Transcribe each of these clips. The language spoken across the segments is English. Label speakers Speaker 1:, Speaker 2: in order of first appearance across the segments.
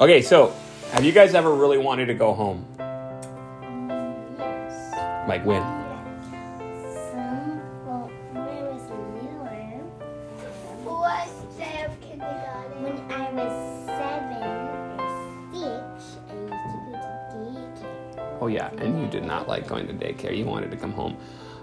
Speaker 1: Okay, so have you guys ever really wanted to go home?
Speaker 2: Yes.
Speaker 1: Like when?
Speaker 2: Some, well, when I was littler,
Speaker 3: First day of kindergarten.
Speaker 2: when I was seven or six, I used to go to daycare.
Speaker 1: Oh yeah, and you did not like going to daycare. You wanted to come home.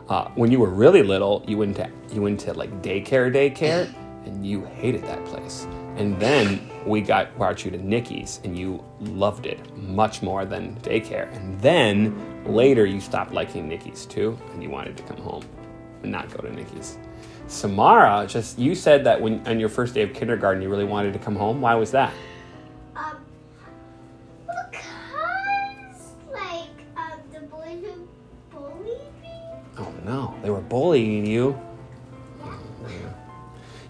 Speaker 1: Uh, when you were really little, you went to you went to like daycare, daycare, and you hated that place. And then we got brought you to Nikki's, and you loved it much more than daycare. And then later, you stopped liking Nikki's too, and you wanted to come home and not go to Nikki's. Samara, just you said that when on your first day of kindergarten, you really wanted to come home. Why was that?
Speaker 3: Um, because like um the boys would bully me.
Speaker 1: Oh no, they were bullying you.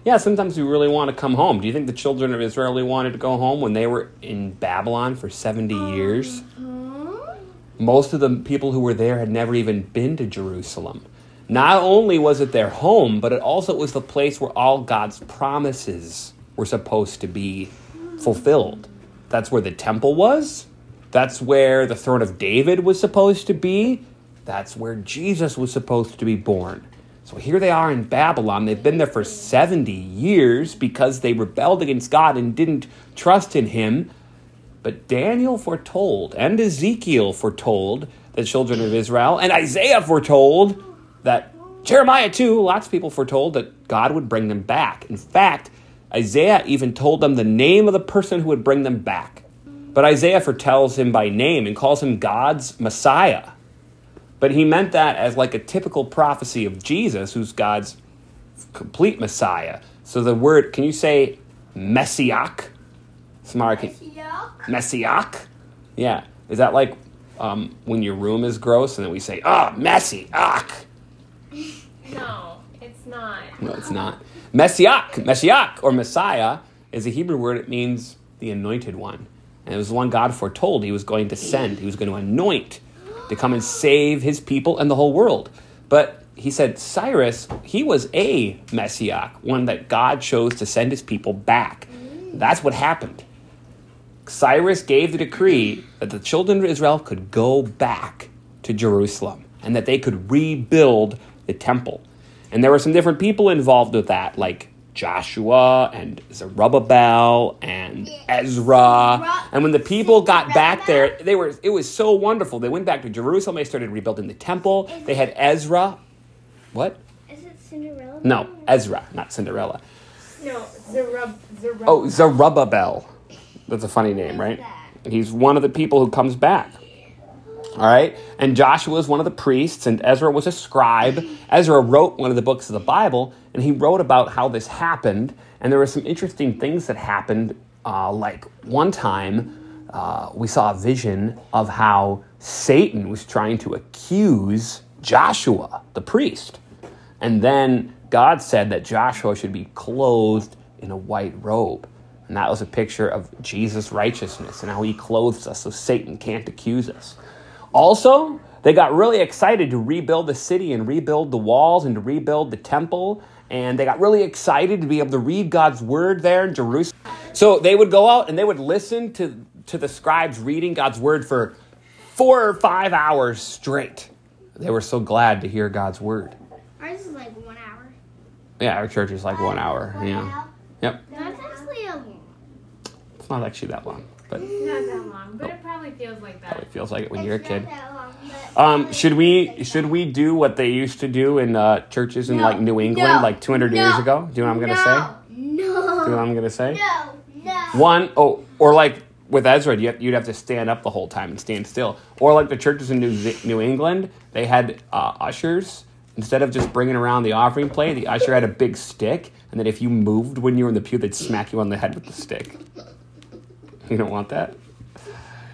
Speaker 1: Yeah, sometimes we really want to come home. Do you think the children of Israel really wanted to go home when they were in Babylon for 70 uh-huh. years? Most of the people who were there had never even been to Jerusalem. Not only was it their home, but it also was the place where all God's promises were supposed to be fulfilled. That's where the temple was. That's where the throne of David was supposed to be. That's where Jesus was supposed to be born. So here they are in Babylon. They've been there for 70 years because they rebelled against God and didn't trust in Him. But Daniel foretold, and Ezekiel foretold the children of Israel, and Isaiah foretold that Jeremiah too, lots of people foretold that God would bring them back. In fact, Isaiah even told them the name of the person who would bring them back. But Isaiah foretells him by name and calls him God's Messiah. But he meant that as like a typical prophecy of Jesus, who's God's complete Messiah. So the word, can you say Messiah? Samara, can,
Speaker 3: Yuck.
Speaker 1: Messiah? Yeah. Is that like um, when your room is gross and then we say, ah, messy, ah?
Speaker 4: No, it's not.
Speaker 1: No, it's not. Messiah, Messiah, or Messiah is a Hebrew word. It means the anointed one. And it was the one God foretold he was going to send. He was going to anoint to come and save his people and the whole world. But he said Cyrus, he was a Messiah, one that God chose to send his people back. That's what happened. Cyrus gave the decree that the children of Israel could go back to Jerusalem and that they could rebuild the temple. And there were some different people involved with that, like Joshua and Zerubbabel and Ezra. And when the people got back there, they were it was so wonderful. They went back to Jerusalem, they started rebuilding the temple. They had Ezra. What?
Speaker 2: Is it Cinderella?
Speaker 1: No, Ezra, not Cinderella.
Speaker 4: No, Zerub, Zerub.
Speaker 1: Oh, Zerubbabel. That's a funny name, right? He's one of the people who comes back. All right? And Joshua is one of the priests, and Ezra was a scribe. Ezra wrote one of the books of the Bible, and he wrote about how this happened. And there were some interesting things that happened. Uh, like one time, uh, we saw a vision of how Satan was trying to accuse Joshua, the priest. And then God said that Joshua should be clothed in a white robe. And that was a picture of Jesus' righteousness and how he clothes us so Satan can't accuse us. Also, they got really excited to rebuild the city and rebuild the walls and to rebuild the temple. And they got really excited to be able to read God's word there in Jerusalem. So they would go out and they would listen to, to the scribes reading God's word for four or five hours straight. They were so glad to hear God's word.
Speaker 2: Ours is like one hour.
Speaker 1: Yeah, our church is like one hour. Yeah. Yep.
Speaker 2: That's actually a
Speaker 1: It's not actually that long, but it
Speaker 4: Not that long, but it probably feels like that.
Speaker 1: Probably feels like it when you're a
Speaker 3: not
Speaker 1: kid.
Speaker 3: That long, but-
Speaker 1: Um, should we should we do what they used to do in uh, churches in
Speaker 3: No.
Speaker 1: like New England
Speaker 3: No.
Speaker 1: like 200 years ago? Do you know what I'm gonna say? No. Do you know what I'm gonna say?
Speaker 3: No. No.
Speaker 1: One, oh, or like with Ezra, you you'd have to stand up the whole time and stand still. Or like the churches in New, Z- New England, they had uh, ushers. Instead of just bringing around the offering plate, the usher had a big stick, and then if you moved when you were in the pew, they'd smack you on the head with the stick. You don't want that?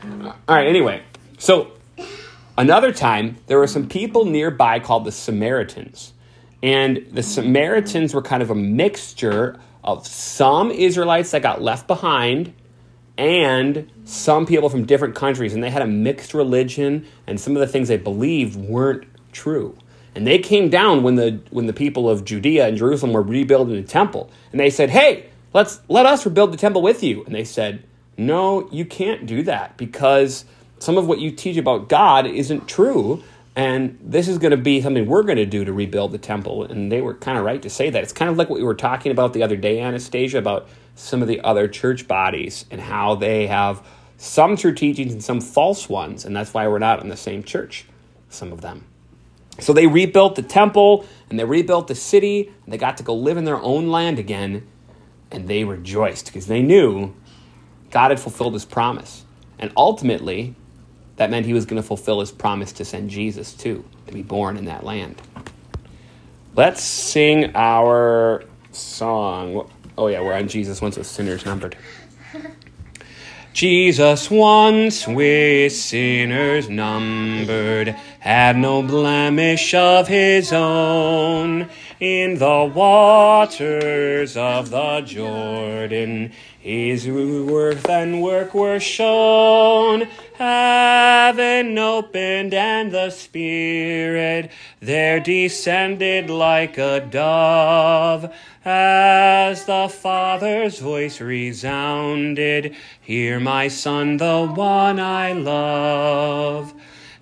Speaker 1: All right, anyway. So another time, there were some people nearby called the Samaritans. And the Samaritans were kind of a mixture of some Israelites that got left behind and some people from different countries. And they had a mixed religion, and some of the things they believed weren't true. And they came down when the when the people of Judea and Jerusalem were rebuilding the temple. And they said, Hey, let's let us rebuild the temple with you. And they said, no, you can't do that because some of what you teach about God isn't true. And this is going to be something we're going to do to rebuild the temple. And they were kind of right to say that. It's kind of like what we were talking about the other day, Anastasia, about some of the other church bodies and how they have some true teachings and some false ones. And that's why we're not in the same church, some of them. So they rebuilt the temple and they rebuilt the city. And they got to go live in their own land again. And they rejoiced because they knew God had fulfilled his promise. And ultimately, that meant he was going to fulfill his promise to send Jesus too, to be born in that land. Let's sing our song. Oh, yeah, we're on Jesus once with sinners numbered. Jesus once with sinners numbered had no blemish of his own. In the waters of the Jordan, his worth and work were shown. Heaven opened and the Spirit there descended like a dove. As the Father's voice resounded, Hear my Son, the one I love.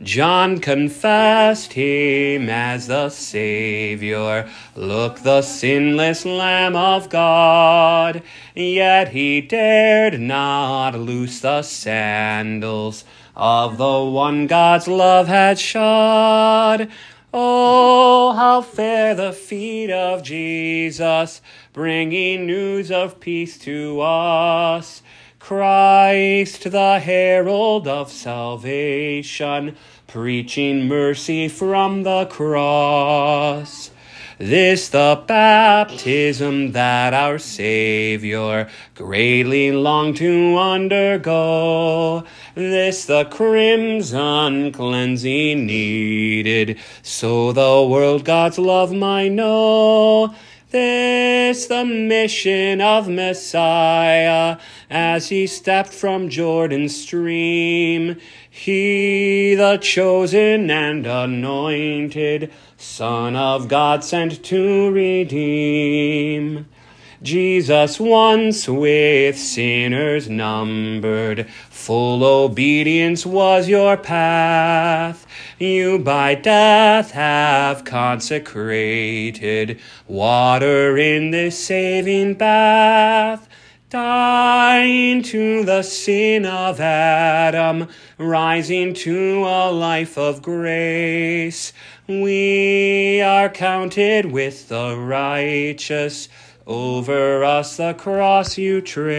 Speaker 1: John confessed him as the Savior. Look, the sinless Lamb of God. Yet he dared not loose the sandals of the one God's love had shod. Oh, how fair the feet of Jesus, bringing news of peace to us. Christ, the herald of salvation, preaching mercy from the cross. This the baptism that our Savior greatly longed to undergo. This the crimson cleansing needed, so the world God's love might know. This the mission of Messiah as he stepped from Jordan's stream. He, the chosen and anointed Son of God, sent to redeem. Jesus once with sinners numbered, full obedience was your path. You by death have consecrated water in this saving bath. Dying to the sin of Adam, rising to a life of grace, we are counted with the righteous. Over us the cross you trace.